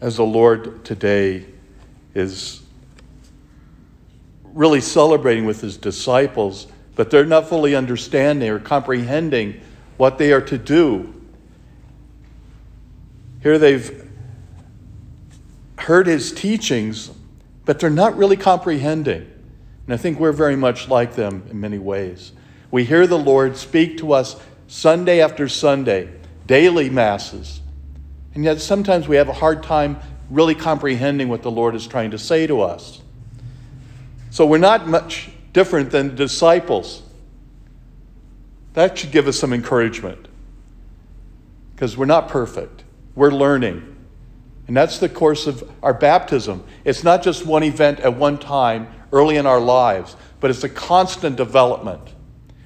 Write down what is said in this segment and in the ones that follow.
as the Lord today is really celebrating with his disciples, but they're not fully understanding or comprehending what they are to do. Here they've heard his teachings, but they're not really comprehending. And I think we're very much like them in many ways. We hear the Lord speak to us Sunday after Sunday, daily masses. And yet sometimes we have a hard time really comprehending what the Lord is trying to say to us. So we're not much different than the disciples. That should give us some encouragement because we're not perfect. We're learning. And that's the course of our baptism. It's not just one event at one time early in our lives, but it's a constant development.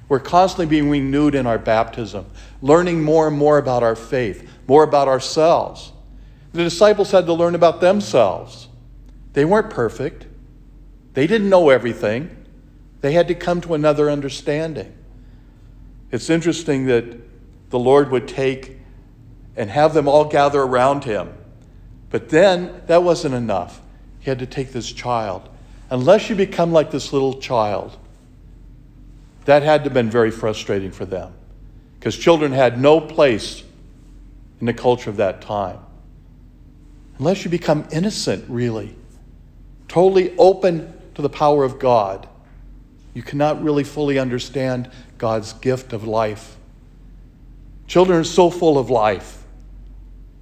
We're constantly being renewed in our baptism, learning more and more about our faith, more about ourselves. The disciples had to learn about themselves. They weren't perfect, they didn't know everything. They had to come to another understanding. It's interesting that the Lord would take and have them all gather around him. But then that wasn't enough. He had to take this child. Unless you become like this little child, that had to have been very frustrating for them because children had no place in the culture of that time. Unless you become innocent, really, totally open to the power of God, you cannot really fully understand God's gift of life. Children are so full of life.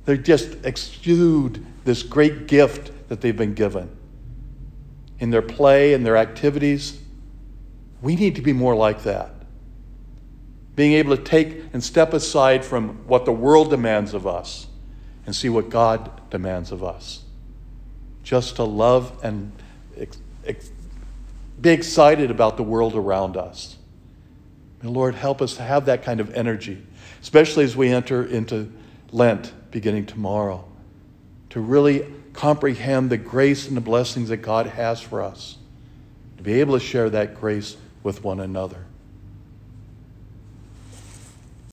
They just exude this great gift that they've been given. In their play and their activities, we need to be more like that. Being able to take and step aside from what the world demands of us and see what God demands of us. Just to love and ex- ex- be excited about the world around us. May Lord help us to have that kind of energy, especially as we enter into Lent beginning tomorrow, to really comprehend the grace and the blessings that God has for us, to be able to share that grace with one another.